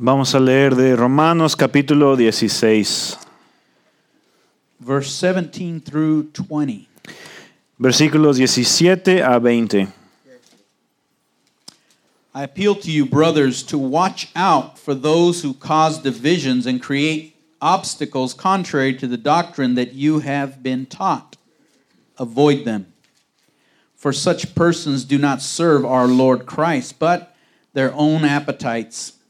Vamos a leer de Romanos capítulo 16, verse 17 through 20. versículos 17 a 20. I appeal to you, brothers, to watch out for those who cause divisions and create obstacles contrary to the doctrine that you have been taught. Avoid them. For such persons do not serve our Lord Christ, but their own appetites.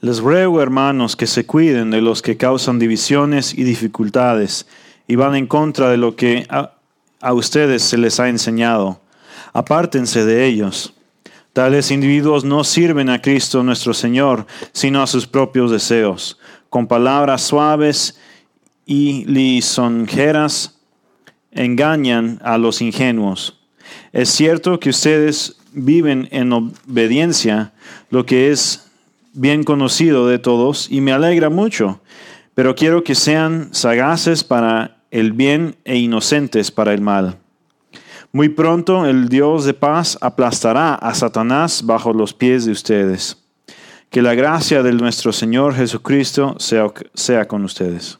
Les ruego, hermanos, que se cuiden de los que causan divisiones y dificultades y van en contra de lo que a, a ustedes se les ha enseñado. Apártense de ellos. Tales individuos no sirven a Cristo nuestro Señor, sino a sus propios deseos. Con palabras suaves y lisonjeras engañan a los ingenuos. Es cierto que ustedes viven en obediencia, lo que es bien conocido de todos, y me alegra mucho, pero quiero que sean sagaces para el bien e inocentes para el mal. Muy pronto el Dios de paz aplastará a Satanás bajo los pies de ustedes. Que la gracia de nuestro Señor Jesucristo sea, sea con ustedes.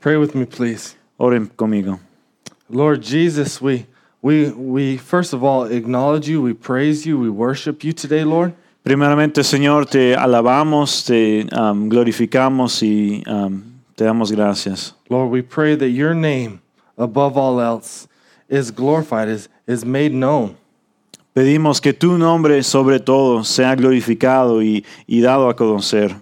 Pray with me, please. Oren conmigo. Lord Jesus, we, we, we first of all acknowledge you, we praise you, we worship you today, Lord. Primeramente, Señor, te alabamos, te um, glorificamos y um, te damos gracias. Lord, we pray that your name, above all else, is glorified, is, is made known. Pedimos que tu nombre sobre todo sea glorificado y, y dado a conocer.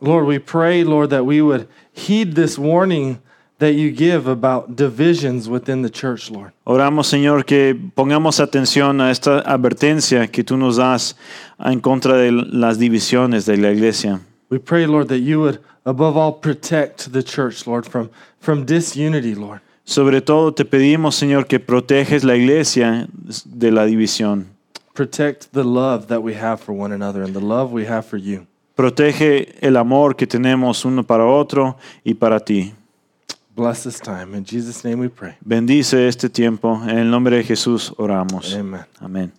Lord, we pray, Lord, that we would heed this warning that you give about divisions within the church, Lord. Oramos, Señor, que pongamos atención a esta advertencia que tú nos das en contra de las divisiones de la iglesia. We pray, Lord, that you would, above all, protect the church, Lord, from, from disunity, Lord. Sobre todo te pedimos, Señor, que proteges la iglesia de la división. Protect the love that we have for one another and the love we have for you. Protege el amor que tenemos uno para otro y para ti. Bless this time. In Jesus' name we pray. Bendice este tiempo. En el nombre de Jesús oramos. Amen. Amén.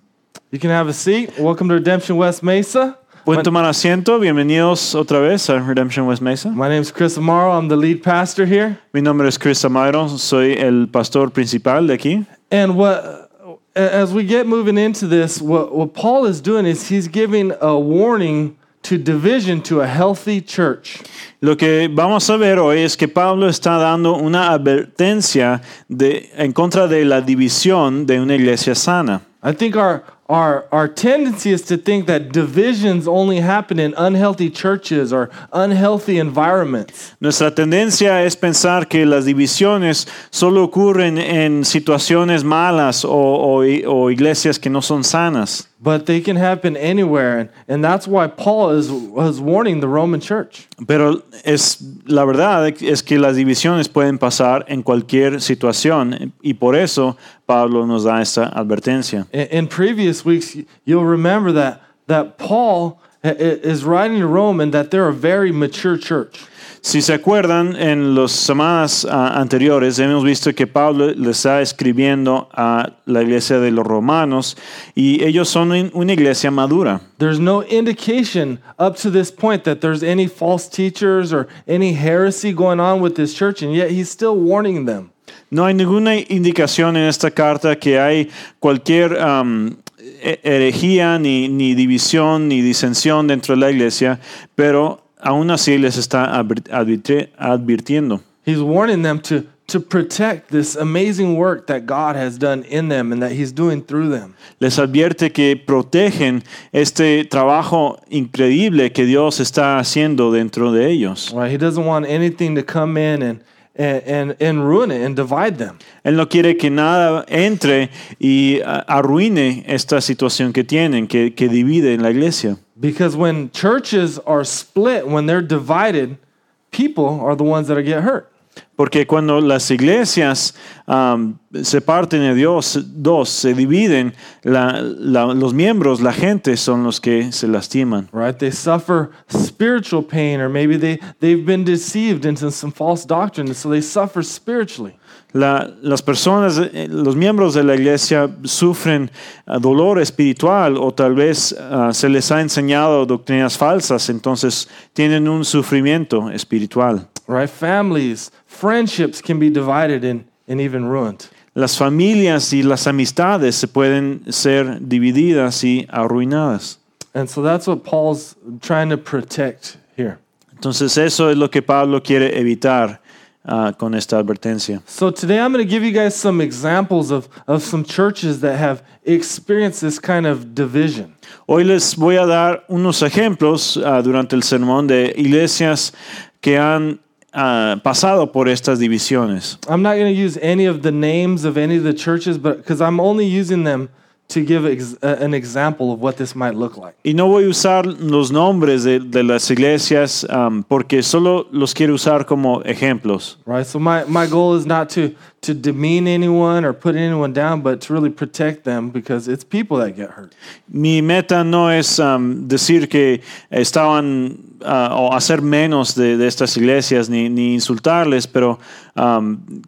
You can have a seat. Welcome to Redemption West Mesa. Pueden tomar asiento. Bienvenidos otra vez a Redemption West Mesa. my name is Chris Amaro. I'm the lead pastor here. Mi nombre es Chris Amaro. Soy el pastor principal de aquí. And what, as we get moving into this, what, what Paul is doing is he's giving a warning to division to a healthy church. Lo que vamos a ver hoy es que Pablo está dando una advertencia de, en contra de la división de una iglesia sana. I think our, our, our tendency is to think that divisions only happen in unhealthy churches or unhealthy environments. Nuestra tendencia es pensar que las divisiones solo ocurren en situaciones malas o, o- o iglesias que no son sanas. But they can happen anywhere. And, and that's why Paul is, was warning the Roman church. Pero es la verdad es que las divisiones pueden pasar en cualquier situación y por eso Pablo nos da esta advertencia. In, in previous weeks, you'll remember that, that Paul is writing to Rome and that they're a very mature church. Si se acuerdan, en las semanas ah, anteriores hemos visto que Pablo le está escribiendo a la iglesia de los romanos y ellos son un- una iglesia madura. There's no indication up to this point that there's any false teachers or any heresy going on with this church, and yet he's still warning them. No hay ninguna indicación en esta carta que hay cualquier he- herejía, ni, ni división, ni disensión dentro de la iglesia, pero aún así les está advir- advirti- advirtiendo. He's warning them to, to protect this amazing work that God has done in them and that he's doing through them. Les advierte que protegen este trabajo increíble que Dios está haciendo dentro de ellos. Right? He doesn't want anything to come in and, and, and, and ruin it and divide them. Él no quiere que nada entre y arruine esta situación que tienen, que, que divide en la iglesia. Because when churches are split, when they're divided, people are the ones that get hurt. Porque cuando las iglesias am, se parten de Dios, dos, se dividen, la- la- los miembros, la gente son los que se lastiman. right? They suffer spiritual pain, or maybe they, they've been deceived into some false doctrine, so they suffer spiritually. La- las personas, eh, los miembros de la iglesia sufren ah, dolor espiritual o tal vez ah, se les ha enseñado doctrinas falsas, entonces tienen un sufrimiento espiritual. Right? Families, friendships can be divided and, and even ruined. Las familias y las amistades se pueden ser divididas y arruinadas. And so that's what Paul's trying to protect here. Entonces eso es lo que Pablo quiere evitar ah, con esta advertencia. So today I'm going to give you guys some examples of, of some churches that have experienced this kind of division. Hoy les voy a dar unos ejemplos ah, durante el sermón de iglesias que han ah, pasado por estas divisiones. I'm not going to use any of the names of any of the churches, but because I'm only using them to give ex- an example of what this might look like. Y no voy a usar los nombres de, de las iglesias am, porque solo los quiero usar como ejemplos. Right? So my, my goal is not to, to demean anyone or put anyone down, but to really protect them because it's people that get hurt. Mi meta no es am, decir que estaban ah, o hacer menos de, de estas iglesias ni, ni insultarles, pero am,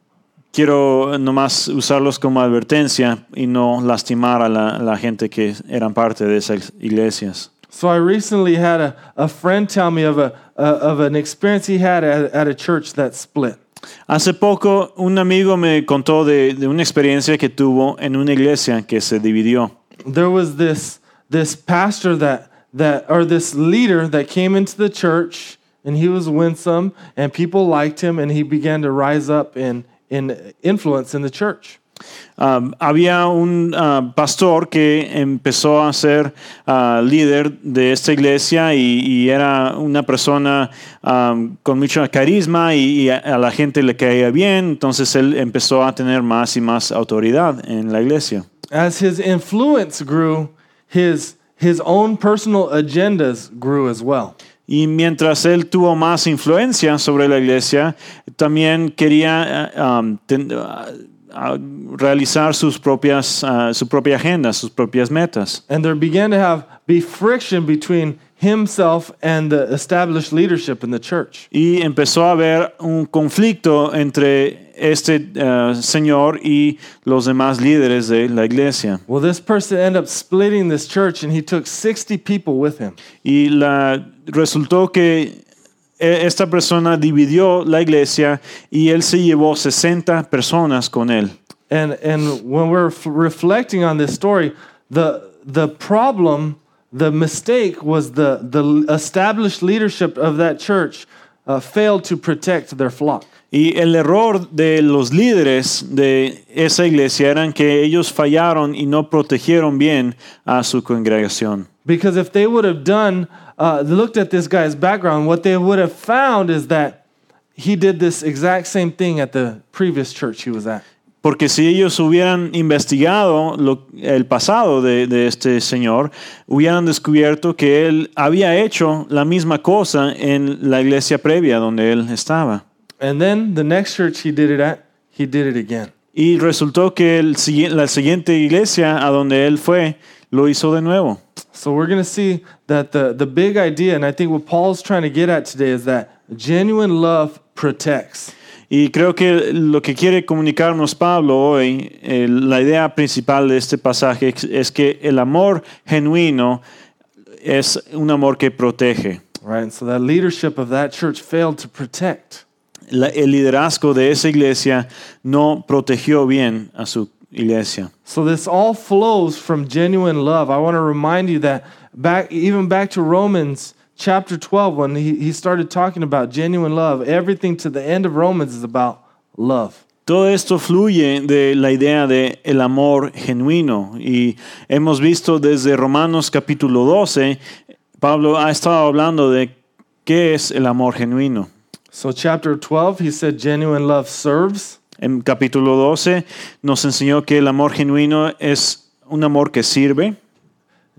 quiero nomás usarlos como advertencia y no lastimar a la, la gente que eran parte de esas iglesias. So I recently had a, a friend tell me of, a, uh, of an experience he had at, at a church that split. Hace poco un amigo me contó de, de una experiencia que tuvo en una iglesia que se dividió. There was this, this pastor that, that, or this leader that came into the church and he was winsome and people liked him and he began to rise up in, in influence in the church. Um, había un ah, pastor que empezó a ser ah, líder de esta iglesia y, y era una persona um, con mucho carisma y, y a la gente le caía bien, entonces él empezó a tener más y más autoridad en la iglesia. As his influence grew, his, his own personal agendas grew as well. Y mientras él tuvo más influencia sobre la iglesia, también quería ah, um, ten- ah, ah, realizar sus propias, ah, su propia agenda, sus propias metas. And there began to have be friction between himself and the established leadership in the church. Y empezó a haber un conflicto entre este eh, señor y los demás líderes de la iglesia. Well, this person ended up splitting this church and he took 60 people with him. Y la, resultó que esta persona dividió la iglesia y él se llevó 60 personas con él. And, and when we're reflecting on this story, the, the problem, the mistake was the, the established leadership of that church uh, failed to protect their flock. Y el error de los líderes de esa iglesia eran que ellos fallaron y no protegieron bien a su congregación. Because if they would have done, uh, looked at this guy's background, what they would have found is that he did this exact same thing at the previous church he was at. Porque si ellos hubieran investigado lo- el pasado de, de este señor, hubieran descubierto que él había hecho la misma cosa en la iglesia previa donde él estaba. And then the next church he did it at, he did it again. Y resultó que el la siguiente iglesia a donde él fue, lo hizo de nuevo. So we're going to see that the, the big idea, and I think what Paul's trying to get at today is that genuine love protects. Y creo que lo que quiere comunicarnos Pablo hoy, eh, la idea principal de este pasaje es- que el amor genuino es un amor que protege. Right? And so that leadership of that church failed to protect. La- el liderazgo de esa iglesia no protegió bien a su iglesia. So this all flows from genuine love. I want to remind you that back even back to Romans chapter 12 when he, he started talking about genuine love, everything to the end of Romans is about love. Todo esto fluye de la idea de el amor genuino y hemos visto desde Romanos capítulo 12, Pablo ha estado hablando de qué es el amor genuino. So chapter 12 he said genuine love serves. En capítulo 12 nos enseñó que el amor genuino es un amor que sirve.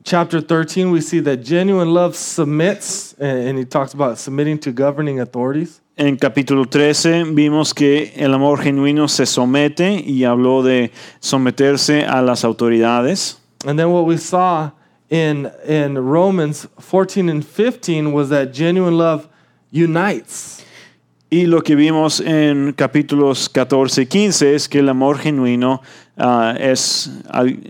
Chapter 13 we see that genuine love submits and, he talks about submitting to governing authorities. En capítulo 13 vimos que el amor genuino se somete y habló de someterse a las autoridades. And then what we saw in in Romans 14 and 15 was that genuine love unites. Y lo que vimos en capítulos 14 y 15 es que el amor genuino ah, es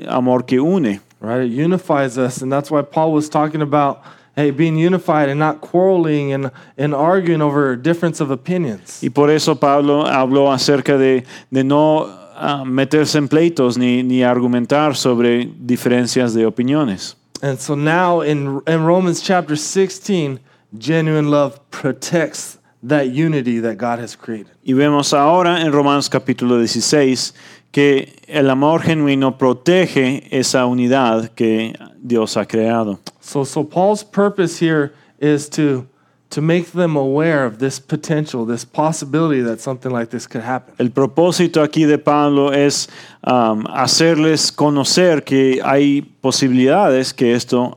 amor que une. Right? It unifies us and that's why Paul was talking about hey being unified and not quarreling and and arguing over difference of opinions. Y por eso Pablo habló acerca de, de no ah, meterse en pleitos ni, ni argumentar sobre diferencias de opiniones. And so now in in Romans chapter 16 genuine love protects that unity that God has created. Y vemos ahora en Romanos capítulo 16 que el amor genuino protege esa unidad que Dios ha creado. So, so Paul's purpose here is to to make them aware of this potential, this possibility that something like this could happen. El propósito aquí de Pablo es um, hacerles conocer que hay posibilidades que esto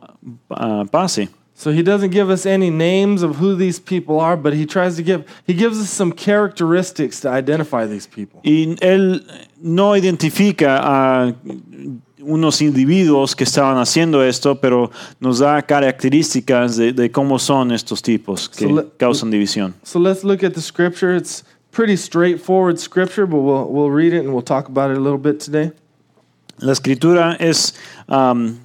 ah, pase. So he doesn't give us any names of who these people are, but he tries to give he gives us some characteristics to identify these people. Y él no identifica a unos individuos que estaban haciendo esto, pero nos da características de, de cómo son estos tipos que So le- causan división. So let's look at the scripture. It's pretty straightforward scripture, but we'll we'll read it and we'll talk about it a little bit today. La escritura es um,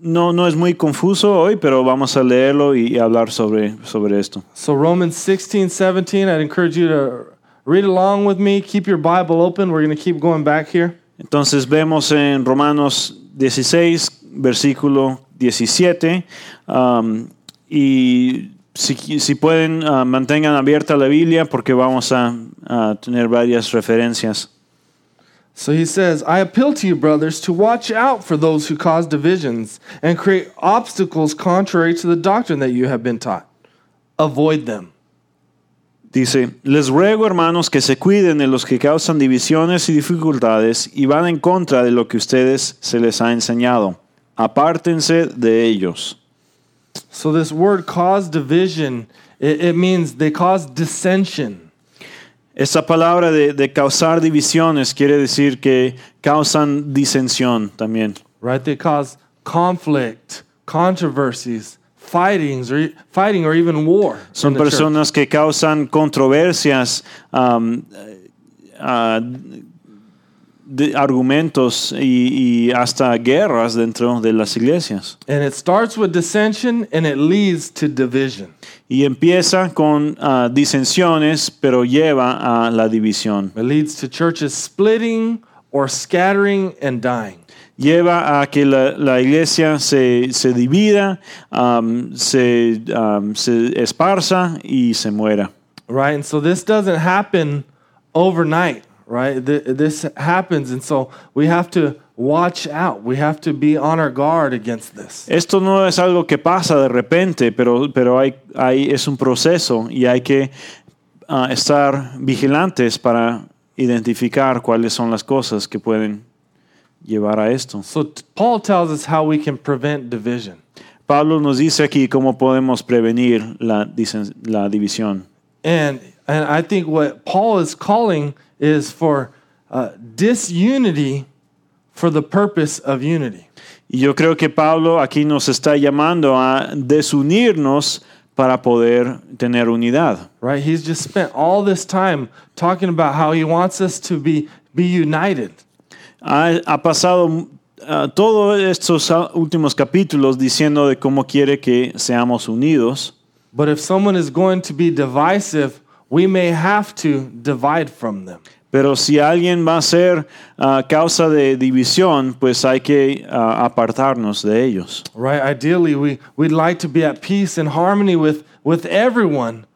no, no es muy confuso hoy, pero vamos a leerlo y hablar sobre, sobre esto. So Romans 16, 17, I'd encourage you to read along with me. Keep your Bible open. We're going to keep going back here. Entonces vemos en Romanos 16, versículo 17, um, y si, si pueden, uh, mantengan abierta la Biblia porque vamos a, a tener varias referencias. So he says, I appeal to you, brothers, to watch out for those who cause divisions and create obstacles contrary to the doctrine that you have been taught. Avoid them. Dice, les ruego hermanos que se cuiden de los que causan divisiones y dificultades y van en contra de lo que ustedes se les ha enseñado. Apártense de ellos. So this word cause division, it, it means they cause dissension. Esta palabra de, de causar divisiones quiere decir que causan disensión también. right? They cause conflict, controversies, fightings, or fighting, or even war. Son the church. personas que causan controversias, um, ah, de argumentos y, y hasta guerras dentro de las iglesias. And it starts with dissension and it leads to division. Y empieza con ah, disensiones, pero lleva a la división. It leads to churches splitting or scattering and dying. Lleva a que la, la iglesia se, se divida, um, se, um, se esparza y se muera. Right? And so this doesn't happen overnight, right? Th- This happens. And so we have to watch out. We have to be on our guard against this. Esto no es algo que pasa de repente, pero, pero hay, hay, es un proceso y hay que ah, estar vigilantes para identificar cuáles son las cosas que pueden llevar a esto. So Paul tells us how we can prevent division. Pablo nos dice aquí cómo podemos prevenir la, la división. And and I think what Paul is calling is for uh, disunity for the purpose of unity. Y yo creo que Pablo aquí nos está llamando a desunirnos para poder tener unidad. Right? He's just spent all this time talking about how he wants us to be be united. Ha, ha pasado ah, todos estos últimos capítulos diciendo de cómo quiere que seamos unidos, But if someone is going to be divisive, we may have to divide from them. pero si alguien va a ser ah, causa de división, pues hay que ah, apartarnos de ellos. Right? Ideally, we we'd like to be at peace and harmony with with everyone.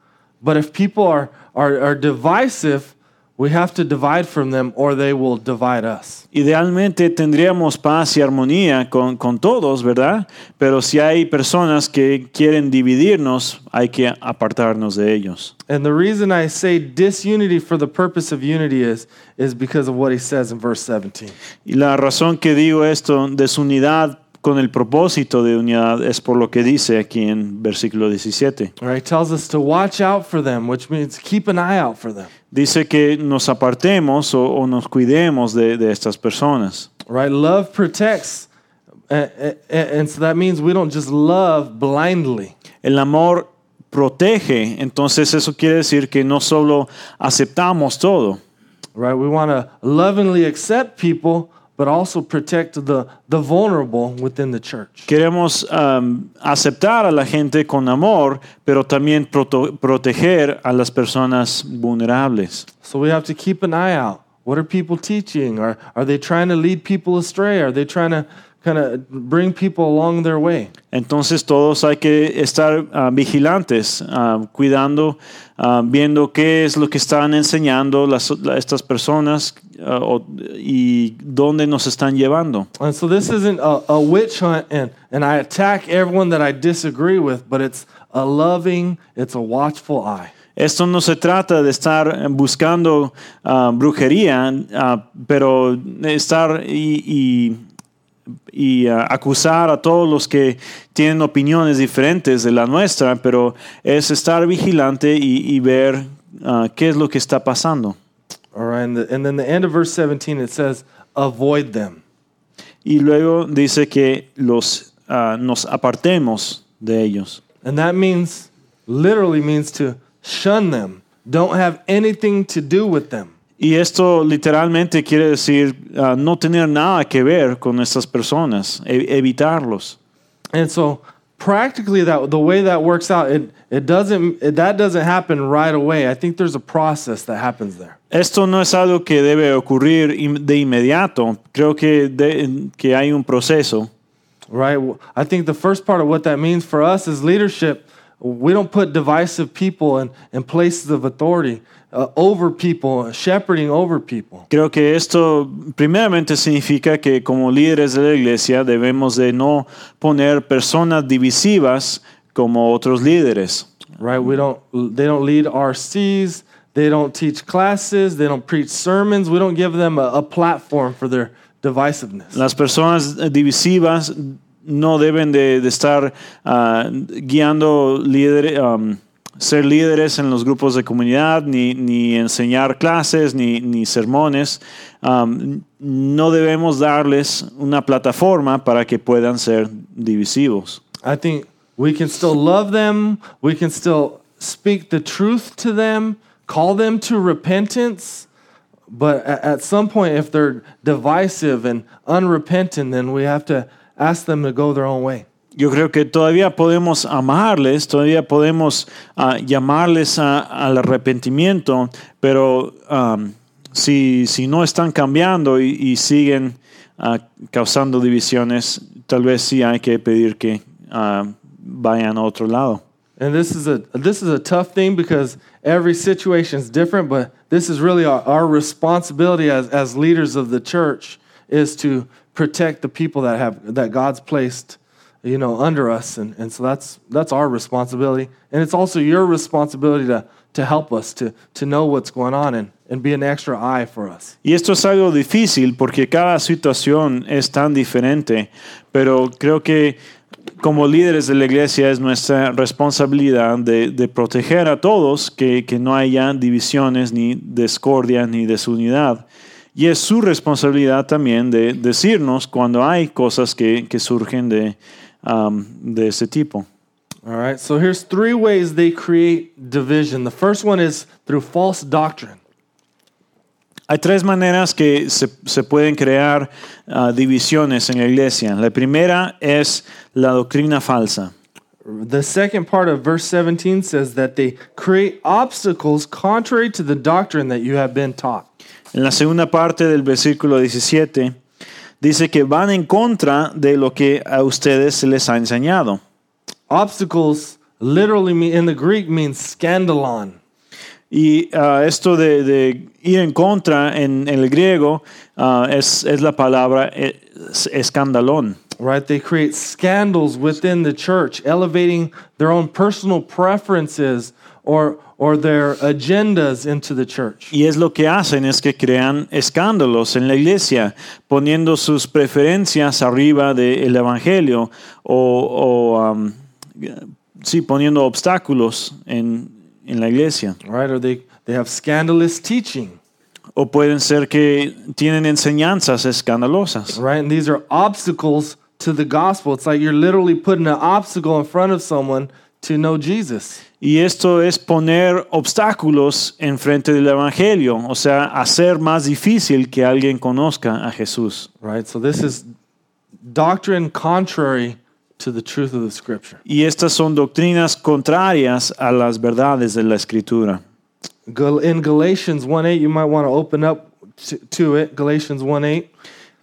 But if people are are, are divisive, we have to divide from them or they will divide us. Idealmente tendríamos paz y armonía con, con todos, ¿verdad? Pero si hay personas que quieren dividirnos, hay que apartarnos de ellos. And the reason I say disunity for the purpose of unity is is because of what he says in verse 17. Y la razón que digo esto, desunidad con el propósito de unidad es por lo que dice aquí en versículo 17. All right, it tells us to watch out for them, which means keep an eye out for them. Dice que nos apartemos o, o nos cuidemos de, de estas personas. Right? Love protects. And, and so that means we don't just love blindly. El amor protege, entonces eso quiere decir que no solo aceptamos todo, Right? We want to lovingly accept people, but also protect the, the vulnerable within the church. queremos um, aceptar a la gente con amor, pero también proto- proteger a las personas vulnerables. So we have to keep an eye out. What are people teaching? Are, are they trying to lead people astray? Are they trying to bring people along their way? Entonces todos hay que estar ah, vigilantes, ah, cuidando, ah, viendo qué es lo que están enseñando las, la- estas personas o- y dónde nos están llevando. And so this isn't a, a witch hunt and, and I attack everyone that I disagree with, but it's a loving, it's a watchful eye. Esto no se trata de estar buscando brujería, pero estar y, y- y, ah, acusar a todos los que tienen opiniones diferentes de la nuestra, pero es estar vigilante y, y ver ah, qué es lo que está pasando. All right. And, the, and then the end of verse 17, it says, avoid them. Y luego dice que los, ah, nos apartemos de ellos. And that means, literally means to shun them. Don't have anything to do with them. Y esto literalmente quiere decir ah, no tener nada que ver con estas personas, e- evitarlos. And so practically that the way that works out, it, it doesn't it, that doesn't happen right away. I think there's a process that happens there. Esto no es algo que debe ocurrir de inmediato. Creo que, de- que hay un proceso. Right? I think the first part of what that means for us is leadership, we don't put divisive people in, in places of authority uh, over people, shepherding over people. Creo que esto primeramente significa que como líderes de la iglesia debemos de no poner personas divisivas como otros líderes. Right? We don't they don't lead RCs, they don't teach classes, they don't preach sermons. We don't give them a, a platform for their divisiveness. Las personas divisivas no deben de, de estar ah, guiando líderes, um, ser líderes en los grupos de comunidad, ni, ni enseñar clases, ni, ni sermones. Um, no debemos darles una plataforma para que puedan ser divisivos. I think we can still love them. We can still speak the truth to them, call them to repentance. But at some point, if they're divisive and unrepentant, then we have to ask them to go their own way. Yo creo que todavía podemos amarles, todavía podemos ah, llamarles a- al arrepentimiento, pero um, si, si no están cambiando y, y siguen ah, causando divisiones, tal vez sí hay que pedir que ah, vayan a otro lado. And this is a this is a tough thing because every situation is different. But this is really our, our responsibility as, as leaders of the church is to protect the people that have that God's placed, you know, under us. And, and so that's that's our responsibility. And it's also your responsibility to to help us to to know what's going on and, and be an extra eye for us. Y esto es algo difícil porque cada situación es tan diferente, pero creo que como líderes de la iglesia es nuestra responsabilidad de, de proteger a todos, que, que no haya divisiones, ni discordia, ni desunidad. Y es su responsabilidad también de decirnos cuando hay cosas que, que surgen de, um, de ese tipo. All right. So here's three ways they create division. The first one is through false doctrine. Hay tres maneras que se, se pueden crear ah, divisiones en la iglesia. La primera es la doctrina falsa. The second part of verse 17 says that they create obstacles contrary to the doctrine that you have been taught. En la segunda parte del versículo 17 dice que van en contra de lo que a ustedes se les ha enseñado. Obstacles literally mean, in the Greek means scandalon. Y ah, esto de, de ir en contra en, en el griego ah, es, es la palabra es- escandalón. Right? They create scandals within the church, elevating their own personal preferences or or their agendas into the church. Y es lo que hacen es que crean escándalos en la iglesia, poniendo sus preferencias arriba del evangelio o, o, um, sí, poniendo obstáculos en, en la iglesia. Right? Or they, they have scandalous teaching. O pueden ser que tienen enseñanzas escandalosas. Right? And these are obstacles to the gospel. It's like you're literally putting an obstacle in front of someone to know Jesus. Y esto es poner obstáculos enfrente del evangelio, o sea, hacer más difícil que alguien conozca a Jesús. Right? So this is doctrine contrary to the truth of the scripture. Y estas son doctrinas contrarias a las verdades de la escritura. In Galatians 1:8, you might want to open up to, to it. Galatians 1:8.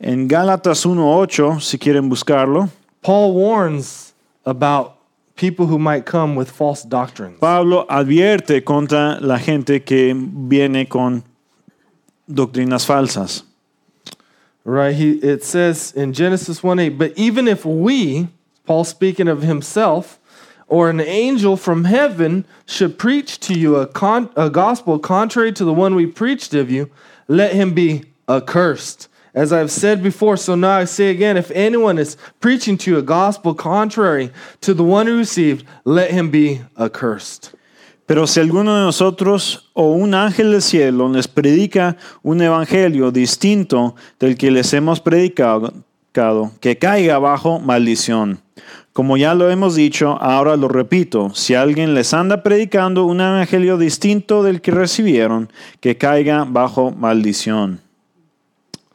En Gálatas 1.8, si quieren buscarlo, Paul warns about people who might come with false doctrines. Pablo advierte contra la gente que viene con doctrinas falsas. Right? He, it says in Genesis 1 8, but even if we, Paul speaking of himself, or an angel from heaven should preach to you a, con, a gospel contrary to the one we preached of you, let him be accursed. As I've said before, so now I say again if anyone is preaching to you a gospel contrary to the one who received, let him be accursed. Pero si alguno de nosotros o un ángel del cielo les predica un evangelio distinto del que les hemos predicado, que caiga bajo maldición. Como ya lo hemos dicho, ahora lo repito, si alguien les anda predicando un evangelio distinto del que recibieron, que caiga bajo maldición.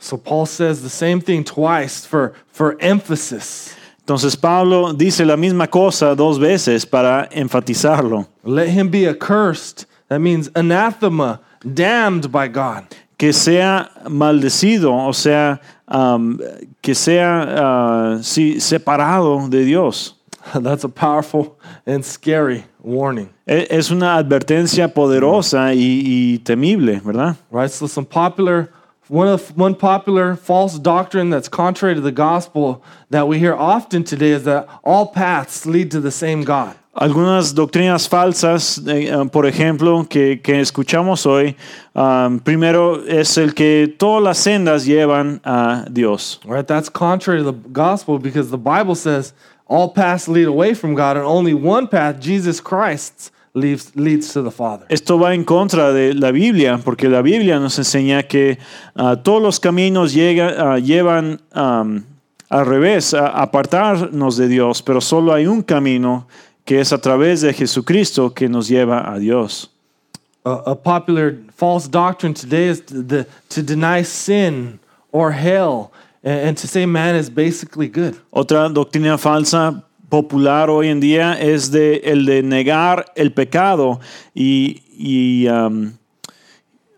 So Paul says the same thing twice for, for emphasis. Entonces Pablo dice la misma cosa dos veces para enfatizarlo. Let him be accursed. That means anathema, damned by God. que sea maldecido, o sea, um, que sea uh, sí, separado de Dios. That's a powerful and scary warning, Es una advertencia poderosa y, y temible, ¿verdad? right? So some popular one of one popular false doctrine that's contrary to the gospel that we hear often today is that all paths lead to the same God. Algunas doctrinas falsas, eh, eh, por ejemplo, que, que escuchamos hoy, um, primero es el que todas las sendas llevan a Dios. Right? That's contrary to the gospel because the Bible says all paths lead away from God and only one path, Jesus Christ, leads leads to the Father. Esto va en contra de la Biblia, porque la Biblia nos enseña que ah, todos los caminos llega- ah, llevan am, al revés, a apartarnos de Dios, pero solo hay un camino que es a través de Jesucristo que nos lleva a Dios. A, a popular false doctrine today is to, the, to deny sin or hell and, and to say man is basically good. Otra doctrina falsa popular hoy en día es de, el de negar el pecado y, y, am,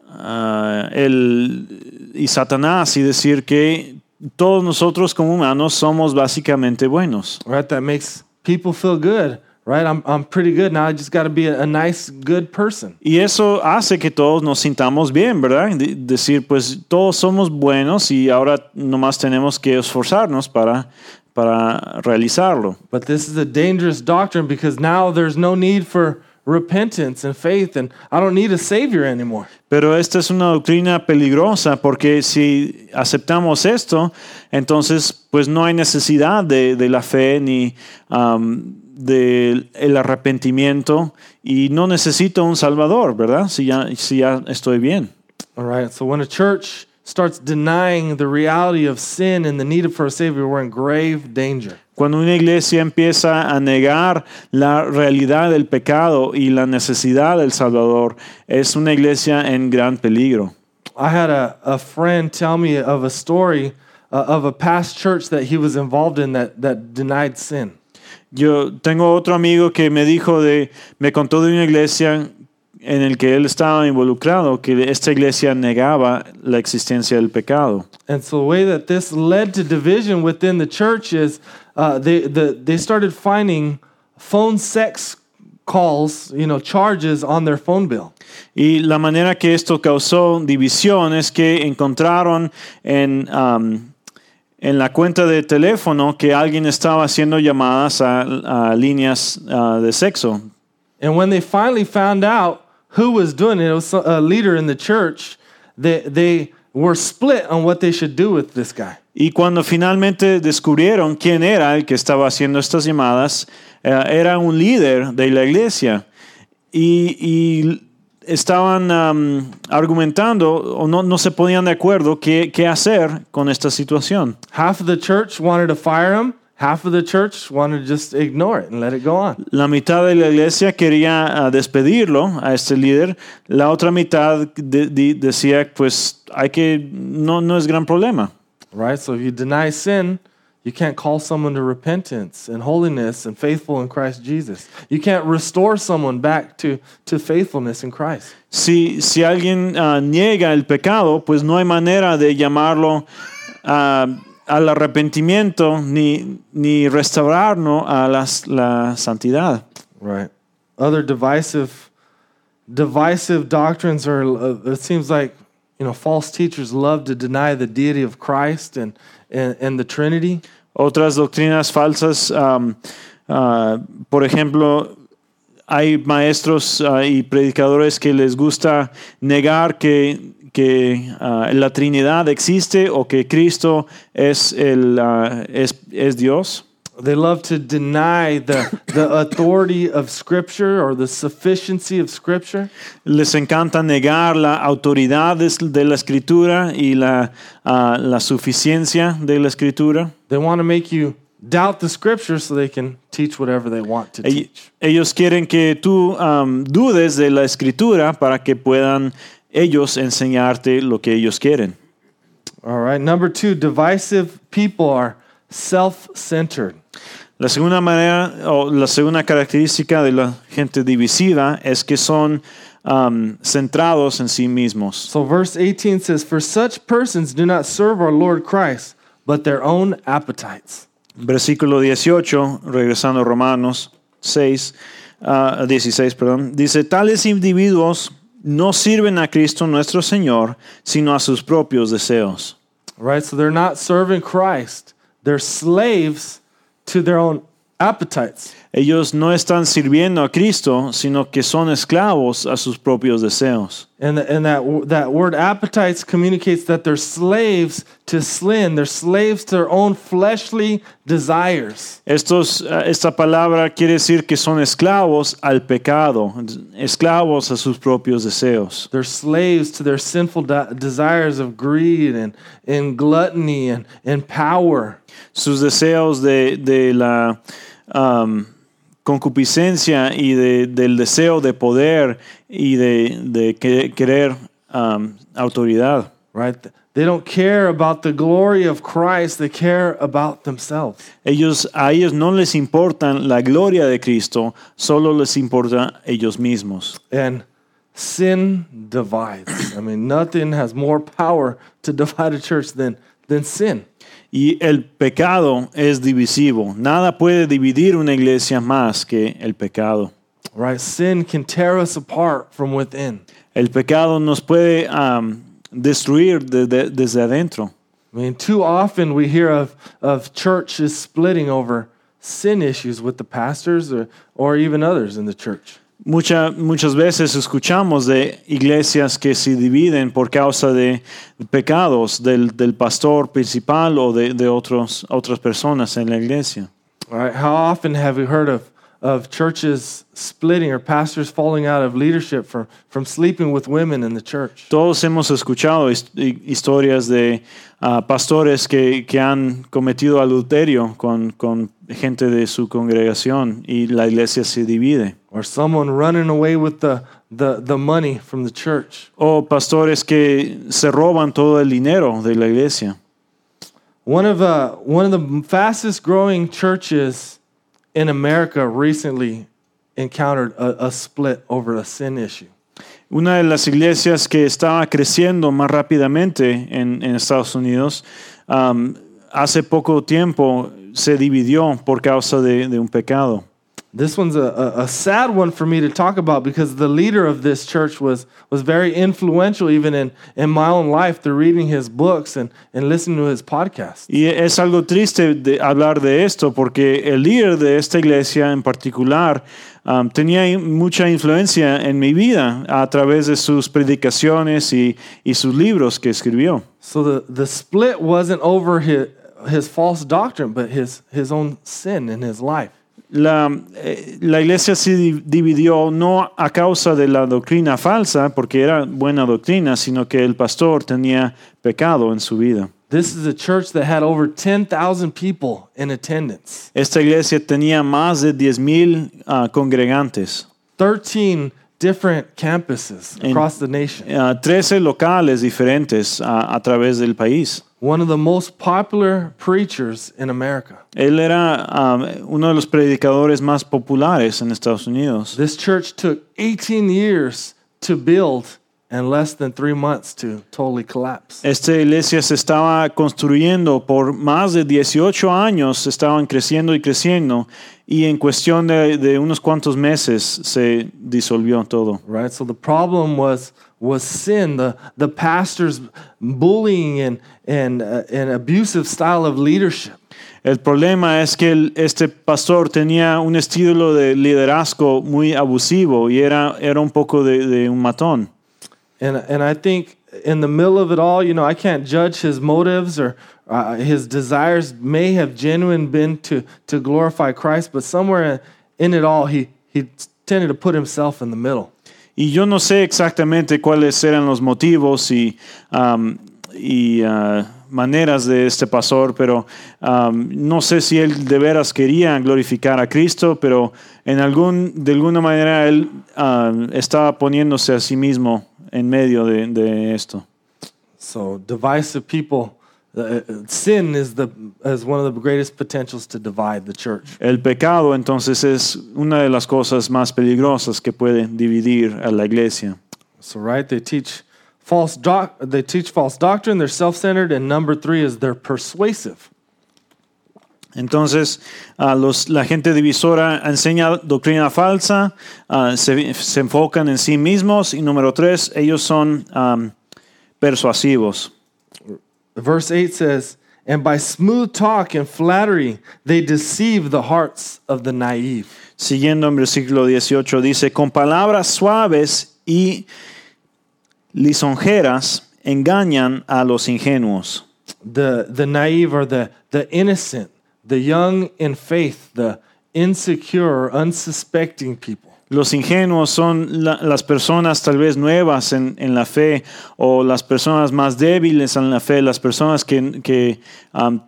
ah, el, y Satanás y decir que todos nosotros como humanos somos básicamente buenos. Right? That makes people feel good. Right? I'm, I'm pretty good now. I just got to be a, a nice, good person. Y eso hace que todos nos sintamos bien, ¿verdad? De- decir, pues todos somos buenos y ahora nomás tenemos que esforzarnos para, para realizarlo. But this is a dangerous doctrine because now there's no need for repentance and faith, and I don't need a Savior anymore. Pero esta es una doctrina peligrosa porque si aceptamos esto, entonces pues no hay necesidad de, de la fe ni um, del el arrepentimiento y no necesito un salvador, ¿verdad? Si ya, si ya estoy bien. All right. So when a church starts denying the reality of sin and the need for a Savior, we're in grave danger. Cuando una iglesia empieza a negar la realidad del pecado y la necesidad del Salvador, es una iglesia en gran peligro. I had a, a friend tell me of a story uh, of a past church that he was involved in that, that denied sin. Yo tengo otro amigo que me dijo de, me contó de una iglesia en el que él estaba involucrado, que esta iglesia negaba la existencia del pecado. And so the way that this led to division within the church is uh, they, the, they started finding phone sex calls, you know, charges on their phone bill. Y la manera que esto causó división es que encontraron en, um, en la cuenta de teléfono que alguien estaba haciendo llamadas a, a líneas uh, de sexo. And when they finally found out who was doing it. It was a leader in the church. They, they were split on what they should do with this guy. Y cuando finalmente descubrieron quién era el que estaba haciendo estas llamadas, eh, era un líder de la iglesia. Y, y estaban um, argumentando o no, no se ponían de acuerdo qué, qué hacer con esta situación. Half of the church wanted to fire him. Half of the church wanted to just ignore it and let it go on. La mitad de la iglesia quería ah, despedirlo a este líder, la otra mitad de- de- decía, pues hay que, no, no es gran problema. Right? So if you deny sin, you can't call someone to repentance and holiness and faithful in Christ Jesus. You can't restore someone back to, to faithfulness in Christ. Si, si alguien ah, niega el pecado, pues no hay manera de llamarlo ah, al arrepentimiento ni, ni restaurarlo a las- la santidad. Right. Other divisive divisive doctrines are uh, it seems like you know false teachers love to deny the deity of Christ and and, and the Trinity. Otras doctrinas falsas, am, ah, por ejemplo, hay maestros ah, y predicadores que les gusta negar que, que ah, la Trinidad existe o que Cristo es, el, ah, es, es Dios. They love to deny the the authority of Scripture or the sufficiency of Scripture. Les encanta negar la autoridad de, la Escritura y la, ah, la suficiencia de la Escritura. They want to make you doubt the Scripture so they can teach whatever they want to teach. Ellos quieren que tú am, dudes de la escritura para que puedan ellos enseñarte lo que ellos quieren. All right. Number two, divisive people are self-centered. La segunda manera o la segunda característica de la gente divisiva es que son am, centrados en sí mismos. So verse 18 says, For such persons do not serve our Lord Christ, but their own appetites. Versículo 18, regresando a Romanos 6, ah, 16, perdón, dice, tales individuos no sirven a Cristo nuestro Señor, sino a sus propios deseos. Right? So they're not serving Christ. They're slaves to their own appetites. Ellos no están sirviendo a Cristo, sino que son esclavos a sus propios deseos. And, and that, that word appetites communicates that they're slaves to sin. They're slaves to their own fleshly desires. Estos, eh, esta palabra quiere decir que son esclavos al pecado, esclavos a sus propios deseos. They're slaves to their sinful de- desires of greed and, and gluttony and, and power. Sus deseos de, de la am, concupiscencia y de- del deseo de poder y de, de que- querer am, autoridad. right? They don't care about the glory of Christ, they care about themselves. Ellos, a ellos no les importan la gloria de Cristo, solo les importa ellos mismos. And sin divides. I mean, nothing has more power to divide a church than, than sin. Y el pecado es divisivo. Nada puede dividir una iglesia más que el pecado. Right? Sin can tear us apart from within. El pecado nos puede am, destruir de- de- desde adentro. I mean, too often we hear of, of churches splitting over sin issues with the pastors or, or even others in the church. Mucha- muchas veces escuchamos de iglesias que se dividen por causa de pecados del, del pastor principal o de, de otros, otras personas en la iglesia. All right? How often have we heard of, of churches splitting or pastors falling out of leadership from, from sleeping with women in the church? Todos hemos escuchado his- hi- historias de ah, pastores que, que han cometido adulterio con, con gente de su congregación y la iglesia se divide. Or someone running away with the, the, the money from the church? O pastores que se roban todo el dinero de la iglesia. One of, uh, one of the fastest growing churches in America recently encountered a, a split over a sin issue. Una de las iglesias que estaba creciendo más rápidamente en, en Estados Unidos, um, hace poco tiempo se dividió por causa de, de un pecado. This one's a, a, a sad one for me to talk about because the leader of this church was, was very influential even in, in my own life through reading his books and, and listening to his podcast. Y es algo triste de hablar de esto porque el líder de esta iglesia en particular um, tenía mucha influencia en mi vida a través de sus predicaciones y, y sus libros que escribió. So the, the split wasn't over his, his false doctrine, but his, his own sin in his life. La, eh, la iglesia se dividió no a causa de la doctrina falsa, porque era buena doctrina, sino que el pastor tenía pecado en su vida. This is a church that had over 10,000 people in attendance, Esta iglesia tenía más de 10.000 ah, congregantes, 13 different campuses En- across the nation. ah, 13 locales diferentes ah, a través del país. One of the most popular preachers in America. Él era ah, uno de los predicadores más populares en Estados Unidos. This church took 18 years to build and less than three months to totally collapse. Esta iglesia se estaba construyendo por más de 18 años, estaban creciendo y creciendo, y en cuestión de, de unos cuantos meses se disolvió todo. Right? So the problem was was sin, the the pastor's bullying and and uh, an abusive style of leadership. El problema es que el- este pastor tenía un estilo de liderazgo muy abusivo y era, era un poco de, de un matón. And and I think in the middle of it all, you know, I can't judge his motives or uh, his desires may have genuine been to to glorify Christ, but somewhere in it all, he he tended to put himself in the middle. Y yo no sé exactamente cuáles eran los motivos y, um, y uh, maneras de este pastor, pero um, no sé si él de veras quería glorificar a Cristo, pero en algún, de alguna manera él uh, estaba poniéndose a sí mismo en medio de, de esto. So divisive people, uh, sin is the is one of the greatest potentials to divide the church. El pecado entonces es una de las cosas más peligrosas que puede dividir a la iglesia. So right, they teach false doc, they teach false doctrine. They're self-centered, and number three is they're persuasive. Entonces, los, la gente divisora enseña doctrina falsa, ah, se, se enfocan en sí mismos y número tres, ellos son persuasivos. Verse eight says, "And by smooth talk and flattery, they deceive the hearts of the naive." Siguiendo en versículo 18 dice, con palabras suaves y lisonjeras engañan a los ingenuos. The the naive the the innocent, the young in faith, the insecure, unsuspecting people. Los ingenuos son la- las personas tal vez nuevas en, en la fe o las personas más débiles en la fe, las personas que, que am,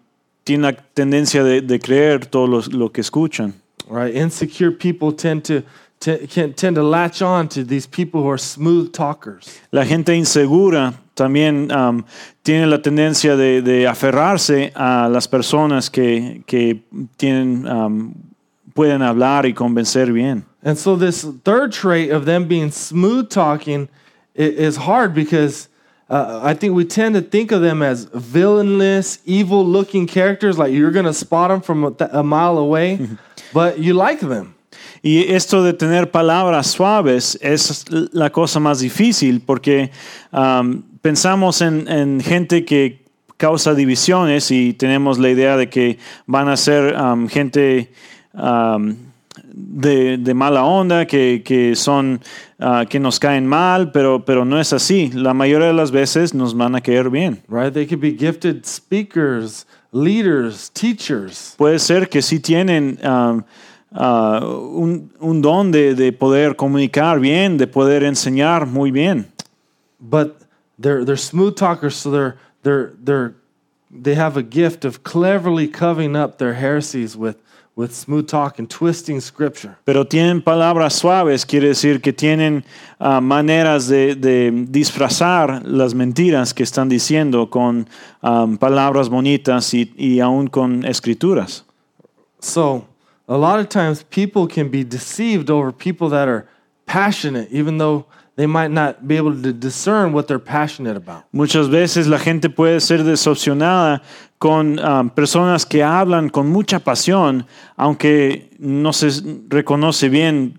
tienen la tendencia de, de creer todo lo, lo que escuchan. right? Insecure people tend to can, tend to latch on to these people who are smooth talkers. La gente insegura también am, tiene la tendencia de, de aferrarse a las personas que, que tienen, am, pueden hablar y convencer bien. And so this third trait of them being smooth talking is hard because uh, I think we tend to think of them as villainous, evil looking characters, like you're going to spot them from a, a mile away, but you like them. Y esto de tener palabras suaves es la cosa más difícil porque am, pensamos en, en gente que causa divisiones y tenemos la idea de que van a ser am, gente am, de, de mala onda, que, que son ah, que nos caen mal, pero, pero no es así. La mayoría de las veces nos van a caer bien. Right? They could be gifted speakers, leaders, teachers, Puede ser que sí tienen ah, un, un don de, de poder comunicar bien, de poder enseñar muy bien. but they're they're smooth talkers, so they're they're they're they have a gift of cleverly covering up their heresies with with smooth talk and twisting scripture. Pero tienen palabras suaves, quiere decir que tienen ah, maneras de, de disfrazar las mentiras que están diciendo con am, palabras bonitas y, y aún con escrituras. So a lot of times people can be deceived over people that are passionate, even though they might not be able to discern what they're passionate about. Muchas veces la gente puede ser decepcionada con um, personas que hablan con mucha pasión, aunque no se reconoce bien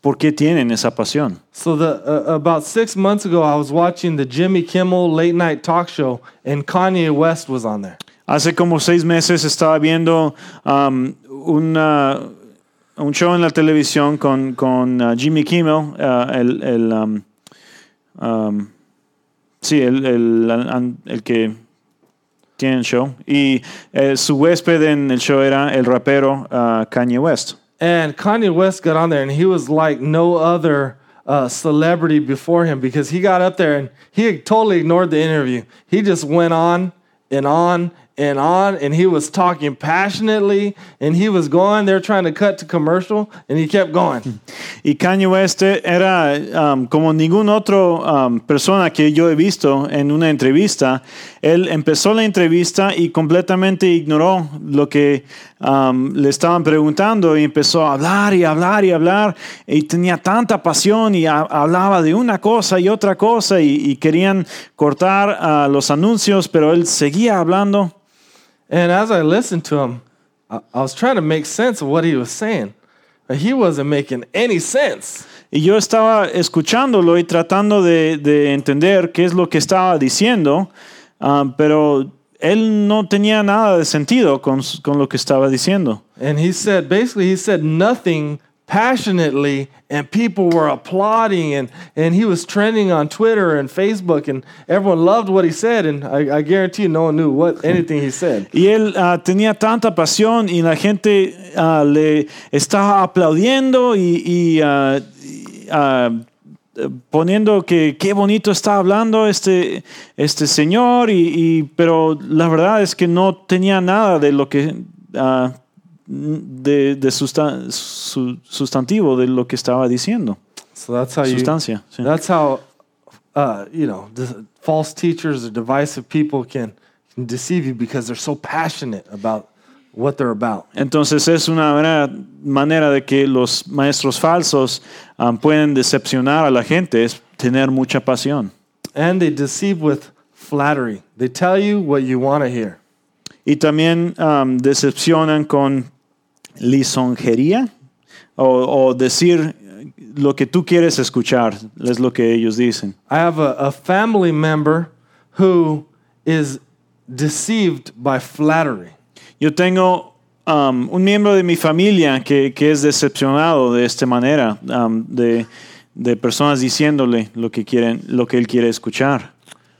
por qué tienen esa pasión. So the uh, about six months ago, I was watching the Jimmy Kimmel late night talk show, and Kanye West was on there. Hace como seis meses estaba viendo um, una- un show en la televisión con, con uh, Jimmy Kimmel, uh, el, el, um, um, sí, el, el- el que tiene el show. Y eh, su huésped en el show era el rapero uh, Kanye West. And Kanye West got on there, and he was like no other uh, celebrity before him because he got up there and he totally ignored the interview. He just went on and on and on, and he was talking passionately, and he was going. They're trying to cut to commercial, and he kept going. Y Kanye West era um, como ningún otro um, persona que yo he visto en una entrevista. Él empezó la entrevista y completamente ignoró lo que um, le estaban preguntando y empezó a hablar y hablar y hablar y tenía tanta pasión y ha- hablaba de una cosa y otra cosa y, y querían cortar ah, los anuncios, pero él seguía hablando. And as I listened to him, I, I was trying to make sense of what he was saying. But he wasn't making any sense. Y yo estaba escuchándolo y tratando de, de entender qué es lo que estaba diciendo, ah, pero él no tenía nada de sentido con, con lo que estaba diciendo. And he said, basically, he said nothing passionately, and people were applauding, and, and he was trending on Twitter and Facebook, and everyone loved what he said. And I, I guarantee you, no one knew what anything he said. Y él ah, tenía tanta pasión y la gente ah, le estaba aplaudiendo y, y, ah, y, poniendo que qué bonito está hablando este, este señor, y, y- pero la verdad es que no tenía nada de lo que... de, de susta- su- sustantivo de lo que estaba diciendo. So that's how you. Sustancia. sí. That's how, uh, you know, the false teachers or divisive people can, can deceive you because they're so passionate about what they're about. Entonces es una manera de que los maestros falsos ah, pueden decepcionar a la gente, es tener mucha pasión. And they deceive with flattery. They tell you what you want to hear. Y también am, decepcionan con lisonjería o, o decir lo que tú quieres escuchar, es lo que ellos dicen. I have a, a family member who is deceived by flattery. Yo tengo am, un miembro de mi familia que, que es decepcionado de esta manera, am, de, de personas diciéndole lo que, quieren, lo que él quiere escuchar.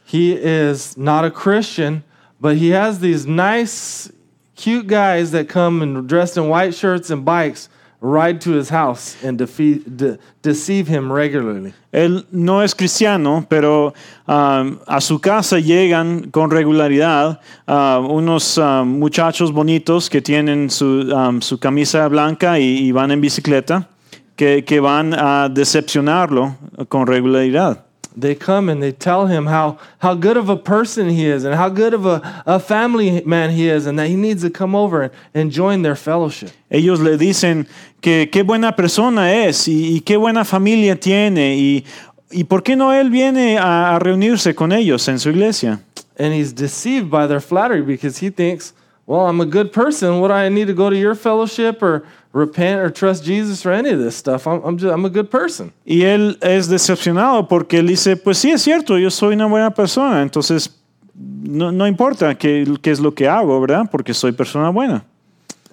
He is not a Christian, but he has these nice, cute guys that come and dressed in white shirts and bikes ride to his house and defeat, de- deceive him regularly. Él no es cristiano, pero am, a su casa llegan con regularidad ah, unos am, muchachos bonitos que tienen su, am, su camisa blanca y, y van en bicicleta, que, que van a decepcionarlo con regularidad. They come and they tell him how, how good of a person he is and how good of a, a family man he is and that he needs to come over and, and join their fellowship. Ellos le dicen que qué buena persona es y, y qué buena familia tiene y, y por qué no él viene a, a reunirse con ellos en su iglesia. And he's deceived by their flattery because he thinks, well, I'm a good person. What do I need to go to your fellowship or repent or trust Jesus or any of this stuff? I'm, I'm, just, I'm a good person. Y él es decepcionado porque él dice, pues sí es cierto, yo soy una buena persona, entonces no, no importa qué, qué es lo que hago, ¿verdad? Porque soy persona buena.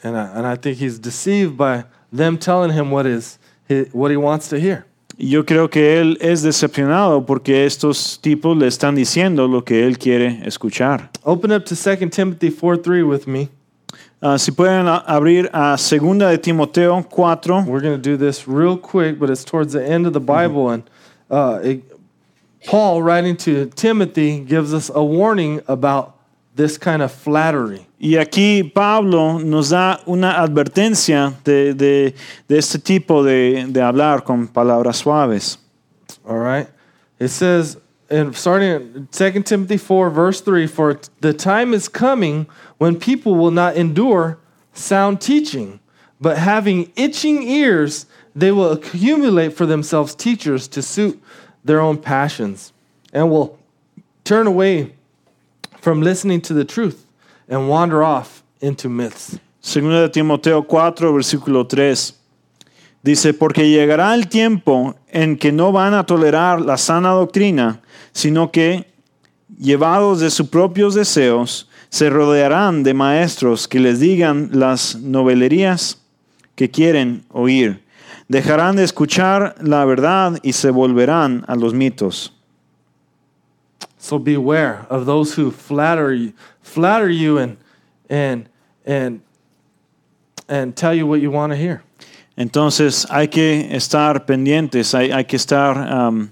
And I, and I think he's deceived by them telling him what, is, what he wants to hear. Yo creo que él es decepcionado porque estos tipos le están diciendo lo que él quiere escuchar. Open up to 2 Timothy 4 3 with me. Ah, si pueden abrir a segunda de Timoteo 4, We're going to do this real quick, but it's towards the end of the Bible. And uh, it, Paul, writing to Timothy, gives us a warning about this kind of flattery. y aquí Pablo nos da una advertencia de, de- de este tipo de, de hablar con palabras suaves. All right. It says, and starting at 2 Timothy 4, verse 3 For the time is coming when people will not endure sound teaching, but having itching ears, they will accumulate for themselves teachers to suit their own passions and will turn away from listening to the truth and wander off into myths. Segunda de Timoteo 4, versículo 3. Dice, porque llegará el tiempo en que no van a tolerar la sana doctrina, sino que, llevados de sus propios deseos, se rodearán de maestros que les digan las novelerías que quieren oír. Dejarán de escuchar la verdad y se volverán a los mitos. So beware of those who flatter you, flatter you and and and and tell you what you want to hear. Entonces hay que estar pendientes, hay, hay que estar um,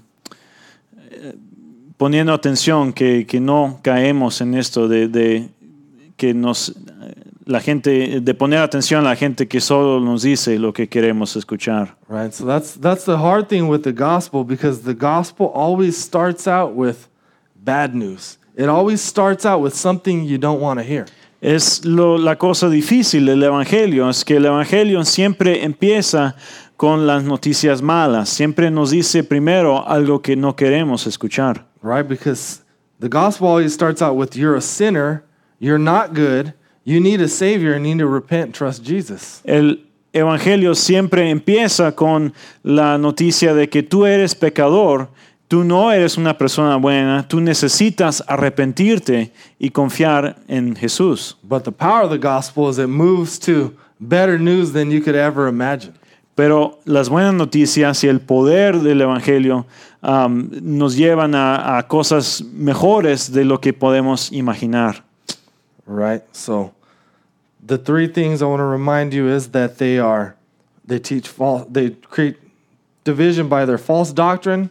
poniendo atención que, que no caemos en esto de, de que nos la gente de poner atención a la gente que solo nos dice lo que queremos escuchar. Right? So that's that's the hard thing with the gospel because the gospel always starts out with bad news. It always starts out with something you don't want to hear. Es lo- la cosa difícil del Evangelio, es que el Evangelio siempre empieza con las noticias malas, siempre nos dice primero algo que no queremos escuchar. Right? Because the gospel always starts out with you're a sinner, you're not good, you need a savior and you need to repent and trust Jesus. El Evangelio siempre empieza con la noticia de que tú eres pecador, tú no eres una persona buena, tú necesitas arrepentirte y confiar en Jesús. But the power of the gospel is it moves to better news than you could ever imagine. Pero las buenas noticias y el poder del Evangelio um, nos llevan a, a cosas mejores de lo que podemos imaginar. Right? So the three things I want to remind you is that they are they teach false they create division by their false doctrine,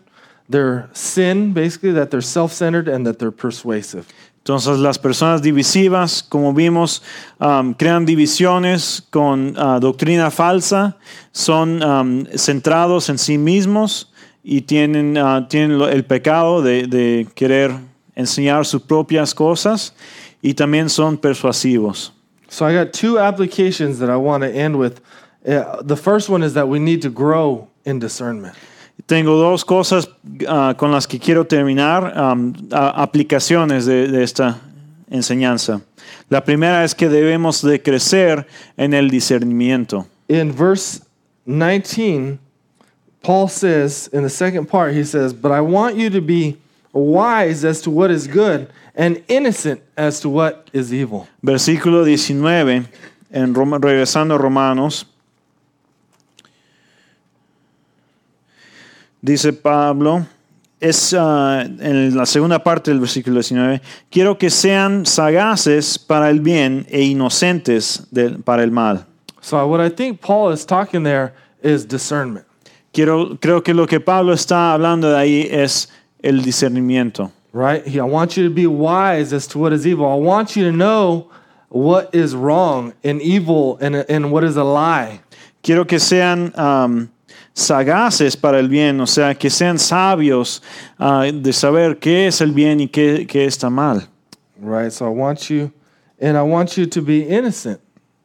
their sin basically that they're self-centered and that they're persuasive. Entonces las personas divisivas, como vimos, um, crean divisiones con ah, doctrina falsa, son um, centrados en sí mismos y tienen, ah, tienen el pecado de, de querer enseñar sus propias cosas y también son persuasivos. So I got two applications that I want to end with. Uh, the first one is that we need to grow in discernment. Tengo dos cosas ah, con las que quiero terminar, um, aplicaciones de, de esta enseñanza. La primera es que debemos de crecer en el discernimiento. In verse 19, Paul says, in the second part, he says, But I want you to be wise as to what is good and innocent as to what is evil. Versículo 19, en Roma- regresando a Romanos, dice Pablo, es ah, en la segunda parte del versículo 19, quiero que sean sagaces para el bien e inocentes del- para el mal. So, what I think Paul is talking there is discernment. Quiero, creo que lo que Pablo está hablando de ahí es el discernimiento. right? I want you to be wise as to what is evil. I want you to know what is wrong and evil and, and what is a lie. Quiero que sean am, sagaces para el bien, o sea, que sean sabios ah, de saber qué es el bien y qué, qué está mal. Right? So I want you, and I want you to be innocent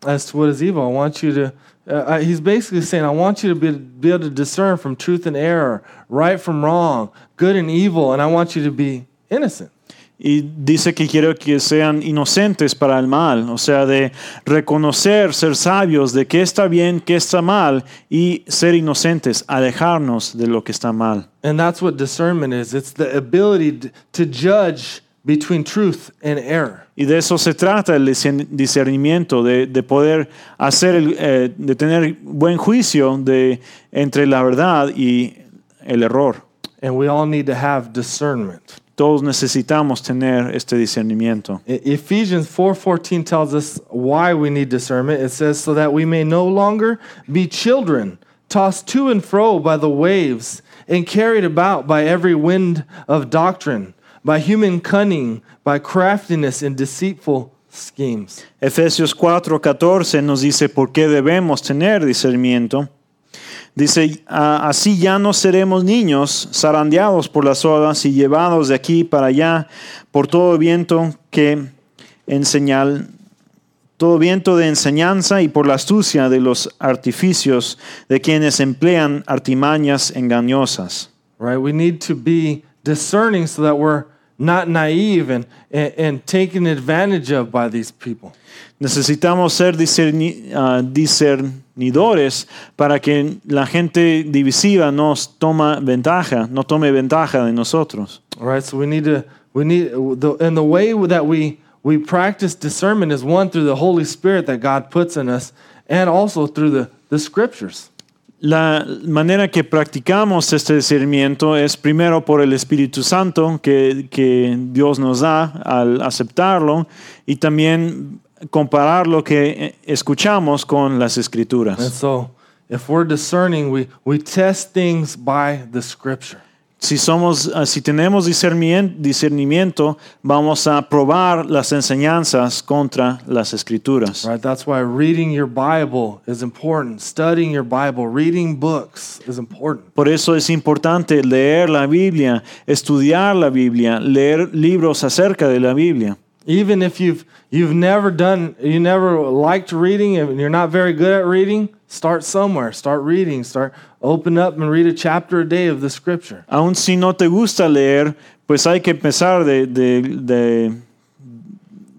as to what is evil. I want you to, uh, he's basically saying, I want you to be, be able to discern from truth and error, right from wrong, good and evil, and I want you to be innocent. Y dice que quiero que sean inocentes para el mal, o sea, de reconocer, ser sabios de qué está bien, qué está mal y ser inocentes, alejarnos de lo que está mal. And that's what discernment is it's the ability to judge between truth and error. Y de eso se trata el discern- discernimiento, de, de poder hacer, el, eh, de tener buen juicio de, entre la verdad y el error. And we all need to have discernment. Todos necesitamos tener este discernimiento. Ephesians 4:14 tells us why we need discernment. It says so that we may no longer be children tossed to and fro by the waves and carried about by every wind of doctrine, by human cunning, by craftiness and deceitful schemes. Efesios 4:14 nos dice por qué debemos tener discernimiento. Dice, "Ah, así ya no seremos niños zarandeados por las olas y llevados de aquí para allá por todo viento que enseñal, todo viento de enseñanza y por la astucia de los artificios de quienes emplean artimañas engañosas. right? We need to be discerning so that we're not naive and, and, and taken advantage of by these people. Necesitamos ser discerni- ah, discernidores para que la gente divisiva nos toma ventaja, no tome ventaja de nosotros. All right, so we need to, we need, the, and the way that we, we practice discernment is one through the Holy Spirit that God puts in us and also through the, the scriptures. La manera que practicamos este discernimiento es primero por el Espíritu Santo que, que Dios nos da al aceptarlo y también comparar lo que escuchamos con las And escrituras. so if we're discerning, we test things by the scripture. Si, somos, ah, si tenemos discernimien- discernimiento, vamos a probar las enseñanzas contra las escrituras. Right? That's why reading your Bible is important. Studying your Bible, reading books is important. Por eso es importante leer la Biblia, estudiar la Biblia, leer libros acerca de la Biblia. Even if you've you've never done you never liked reading and you're not very good at reading, start somewhere. Start reading. Start open up and read a chapter a day of the scripture. Aun si no te gusta leer, pues hay que empezar de, de, de,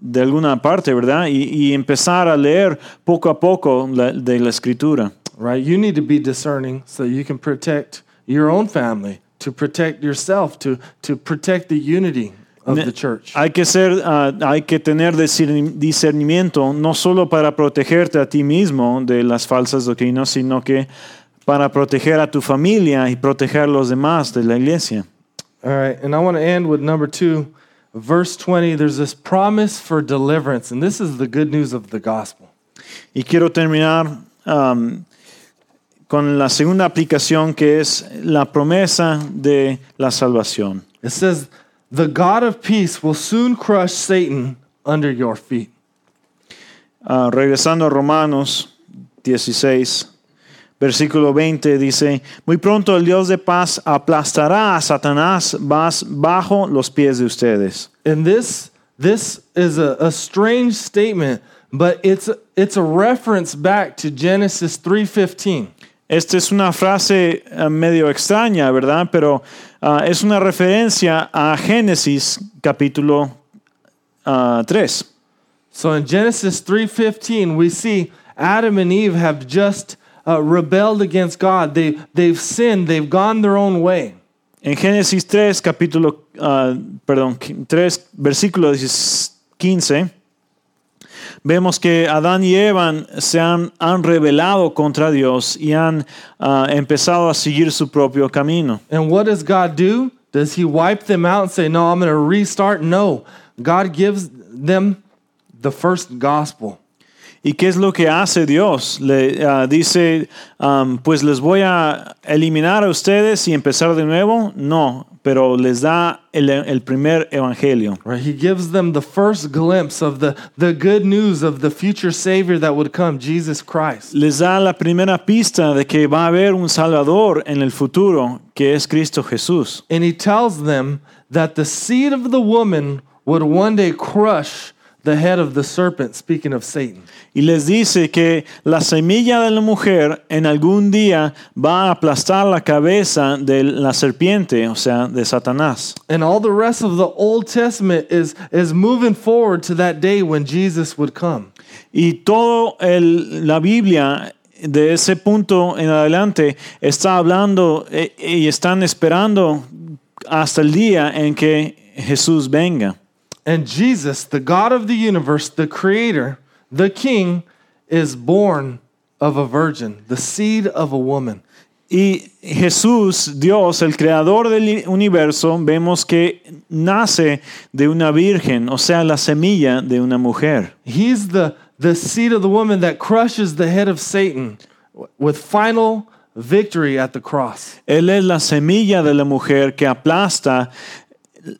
de alguna parte, ¿verdad? Y, y empezar a leer poco a poco la- de la escritura. Right? You need to be discerning so you can protect your own family, to protect yourself, to to protect the unity of Ne- the church. Hay que, ser, ah, hay que tener discerni- discernimiento no solo para protegerte a ti mismo de las falsas doctrinas, sino que para proteger a tu familia y proteger a los demás de la iglesia. All right, and I want to end with number two, verse 20. There's this promise for deliverance, and this is the good news of the gospel. Y quiero terminar am, con la segunda aplicación que es la promesa de la salvación. It says, The God of peace will soon crush Satan under your feet. Ah, regresando a Romanos 16, versículo 20 dice, muy pronto el Dios de paz aplastará a Satanás bajo los pies de ustedes. And this this is a, a strange statement, but it's it's a reference back to Genesis 3:15. Esta es una frase eh, medio extraña, ¿verdad? Pero ah, es una referencia a Génesis capítulo ah, 3. So in Genesis 3:15, we see Adam and Eve have just uh, rebelled against God. They they've sinned. They've gone their own way. En Génesis 3, capítulo, ah, perdón, 3, versículo 15, vemos que Adán y Eva se han, han rebelado contra Dios y han ah, empezado a seguir su propio camino. And what does God do? Does he wipe them out and say, "No, I'm going to restart"? No. God gives them the first gospel. ¿Y qué es lo que hace Dios? Le ah, dice, am, pues les voy a eliminar a ustedes y empezar de nuevo. No, pero les da el, el primer evangelio. Right? He gives them the first glimpse of the, the good news of the future Savior that would come, Jesus Christ. Les da la primera pista de que va a haber un Salvador en el futuro, que es Cristo Jesús. And he tells them that the seed of the woman would one day crush the head of the serpent, speaking of Satan. Y les dice que la semilla de la mujer en algún día va a aplastar la cabeza de la serpiente, o sea, de Satanás. And all the rest of the Old Testament is, is moving forward to that day when Jesus would come. Y todo el- la Biblia de ese punto en adelante está hablando eh, y están esperando hasta el día en que Jesús venga. And Jesus, the God of the universe, the creator, the king, is born of a virgin, the seed of a woman. Y Jesús, Dios, el creador del universo, vemos que nace de una virgen, o sea, la semilla de una mujer. He's the, the seed of the woman that crushes the head of Satan with final victory at the cross. Él es la semilla de la mujer que aplasta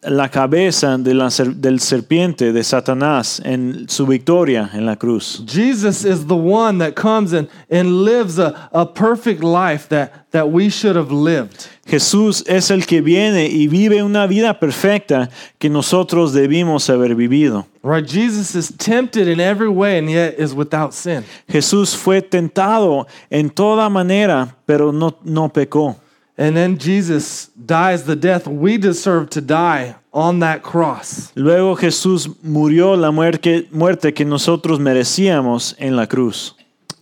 la cabeza de la del serpiente de Satanás en su victoria en la cruz. Jesus is the one that comes and, and lives a, a perfect life that, that we should have lived. Jesús es el que viene y vive una vida perfecta que nosotros debimos haber vivido. Right? Jesus is tempted in every way and yet is without sin. Jesús fue tentado en toda manera, pero no, no pecó. And then Jesus dies the death we deserve to die on that cross. Luego Jesús murió la muerte, muerte que nosotros merecíamos en la cruz.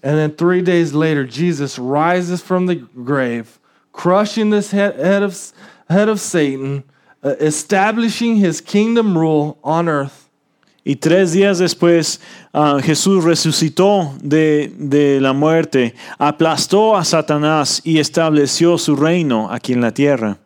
And then three days later, Jesus rises from the grave, crushing this head, head, of, head of Satan, uh, establishing his kingdom rule on earth. Y tres días después ah, Jesús resucitó de, de la muerte, aplastó a Satanás y estableció su reino aquí en la tierra.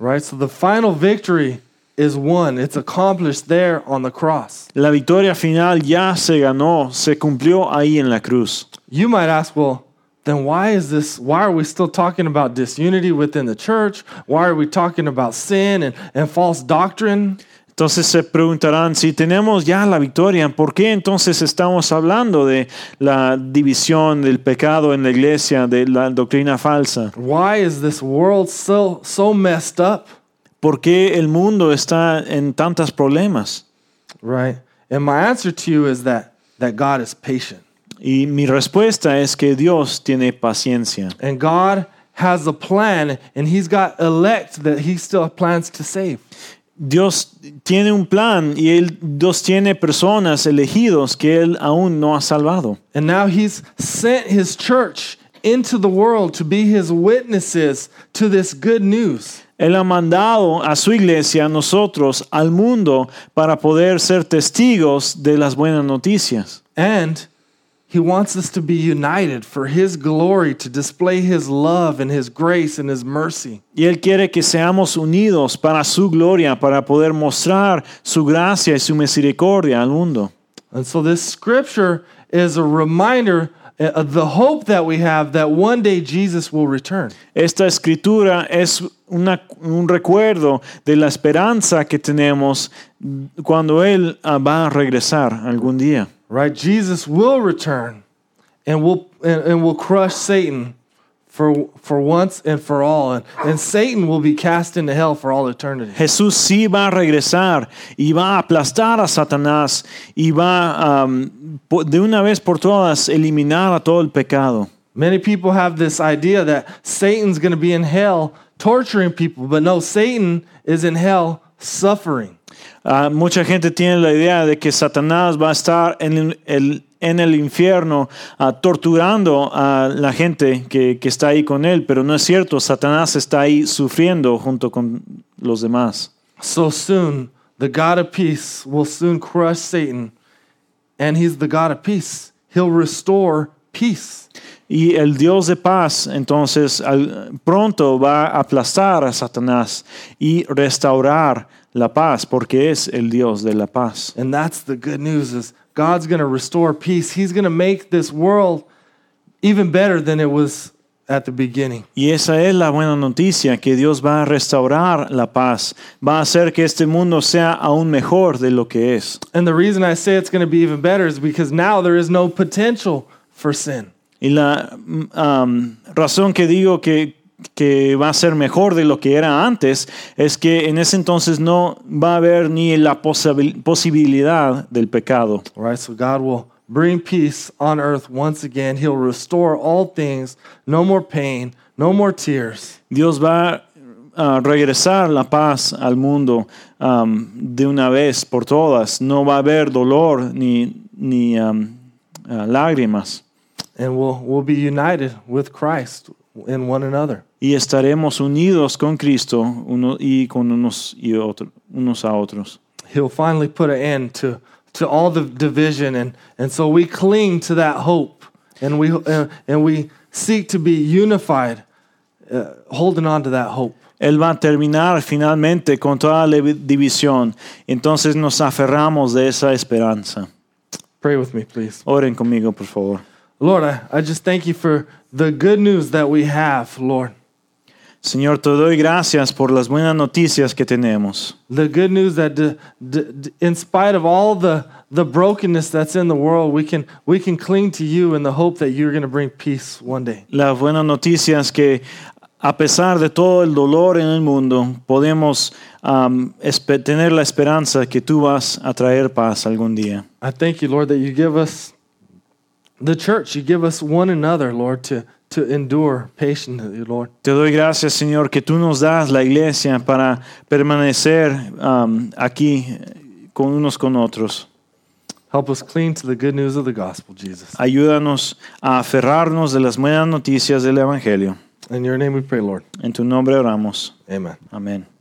Right? So the final victory is won, it's accomplished there on the cross. La victoria final ya se ganó, se cumplió ahí en la cruz. You might ask, well, then why is this? Why are we still talking about disunity within the church? Why are we talking about sin and, and false doctrine? Entonces se preguntarán, si tenemos ya la victoria, ¿por qué entonces estamos hablando de la división del pecado en la iglesia, de la doctrina falsa? Why is this world so, so messed up? ¿Por qué el mundo está en tantos problemas? Right? And my answer to you is that, that God is patient. Y mi respuesta es que Dios tiene paciencia. And God has a plan, and He's got elect that He still plans to save. Dios tiene un plan y él, Dios tiene personas elegidos que Él aún no ha salvado. And now He's sent His church into the world to be His witnesses to this good news. Él ha mandado a su iglesia, a nosotros, al mundo, para poder ser testigos de las buenas noticias. And He wants us to be united for His glory, to display His love and His grace and His mercy. Y Él quiere que seamos unidos para su gloria, para poder mostrar su gracia y su misericordia al mundo. And so this scripture is a reminder of the hope that we have that one day Jesus will return. Esta escritura es una- un recuerdo de la esperanza que tenemos cuando Él ah, va a regresar algún día. Right? Jesus will return and will and, and will crush Satan for for once and for all. And, and Satan will be cast into hell for all eternity. Jesús sí va a regresar y va a aplastar a Satanás y va um, po- de una vez por todas eliminar a todo el pecado. Many people have this idea that Satan's going to be in hell torturing people, but no, Satan is in hell suffering. Ah, mucha gente tiene la idea de que Satanás va a estar en el, en el infierno ah, torturando a la gente que, que está ahí con él, pero no es cierto, Satanás está ahí sufriendo junto con los demás. So soon, the God of peace will soon crush Satan, and he's the God of peace. He'll restore peace. Y el Dios de paz entonces al- pronto va a aplastar a Satanás y restaurar la paz porque es el Dios de la paz. And that's the good news is God's going to restore peace. He's going to make this world even better than it was at the beginning. Y esa es la buena noticia, que Dios va a restaurar la paz, va a hacer que este mundo sea aún mejor de lo que es. And the reason I say it's going to be even better is because now there is no potential for sin. Y la am, razón que digo que, que va a ser mejor de lo que era antes es que en ese entonces no va a haber ni la posibil- posibilidad del pecado. All right, so God will bring peace on earth once again. He'll restore all things. No more pain, no more tears. Dios va a regresar la paz al mundo am, de una vez por todas. No va a haber dolor ni, ni am, ah, lágrimas. And we'll, we'll be united with Christ in one another. Y estaremos unidos con Cristo uno, y con unos, y otro- unos a otros. He'll finally put an end to, to all the division. And, and so we cling to that hope and we, uh, and we seek to be unified, uh, holding on to that hope. Él va a terminar finalmente con toda la división. Entonces nos aferramos de esa esperanza. Pray with me, please. Oren conmigo, por favor. Lord, I, I just thank you for the good news that we have, Lord. Señor, te doy gracias por las buenas noticias que tenemos. The good news that d- d- in spite of all the, the brokenness that's in the world, we can, we can cling to you in the hope that you're going to bring peace one day. Las buenas noticias que a pesar de todo el dolor en el mundo, podemos am, espe- tener la esperanza que tú vas a traer paz algún día. I thank you, Lord, that you give us the church, you give us one another, Lord, to, to endure patiently, Lord. Te doy gracias, Señor, que tú nos das la iglesia para permanecer um, aquí con unos con otros. Help us cling to the good news of the gospel, Jesus. Ayúdanos a aferrarnos de las buenas noticias del Evangelio. In your name we pray, Lord. En tu nombre oramos. Amen.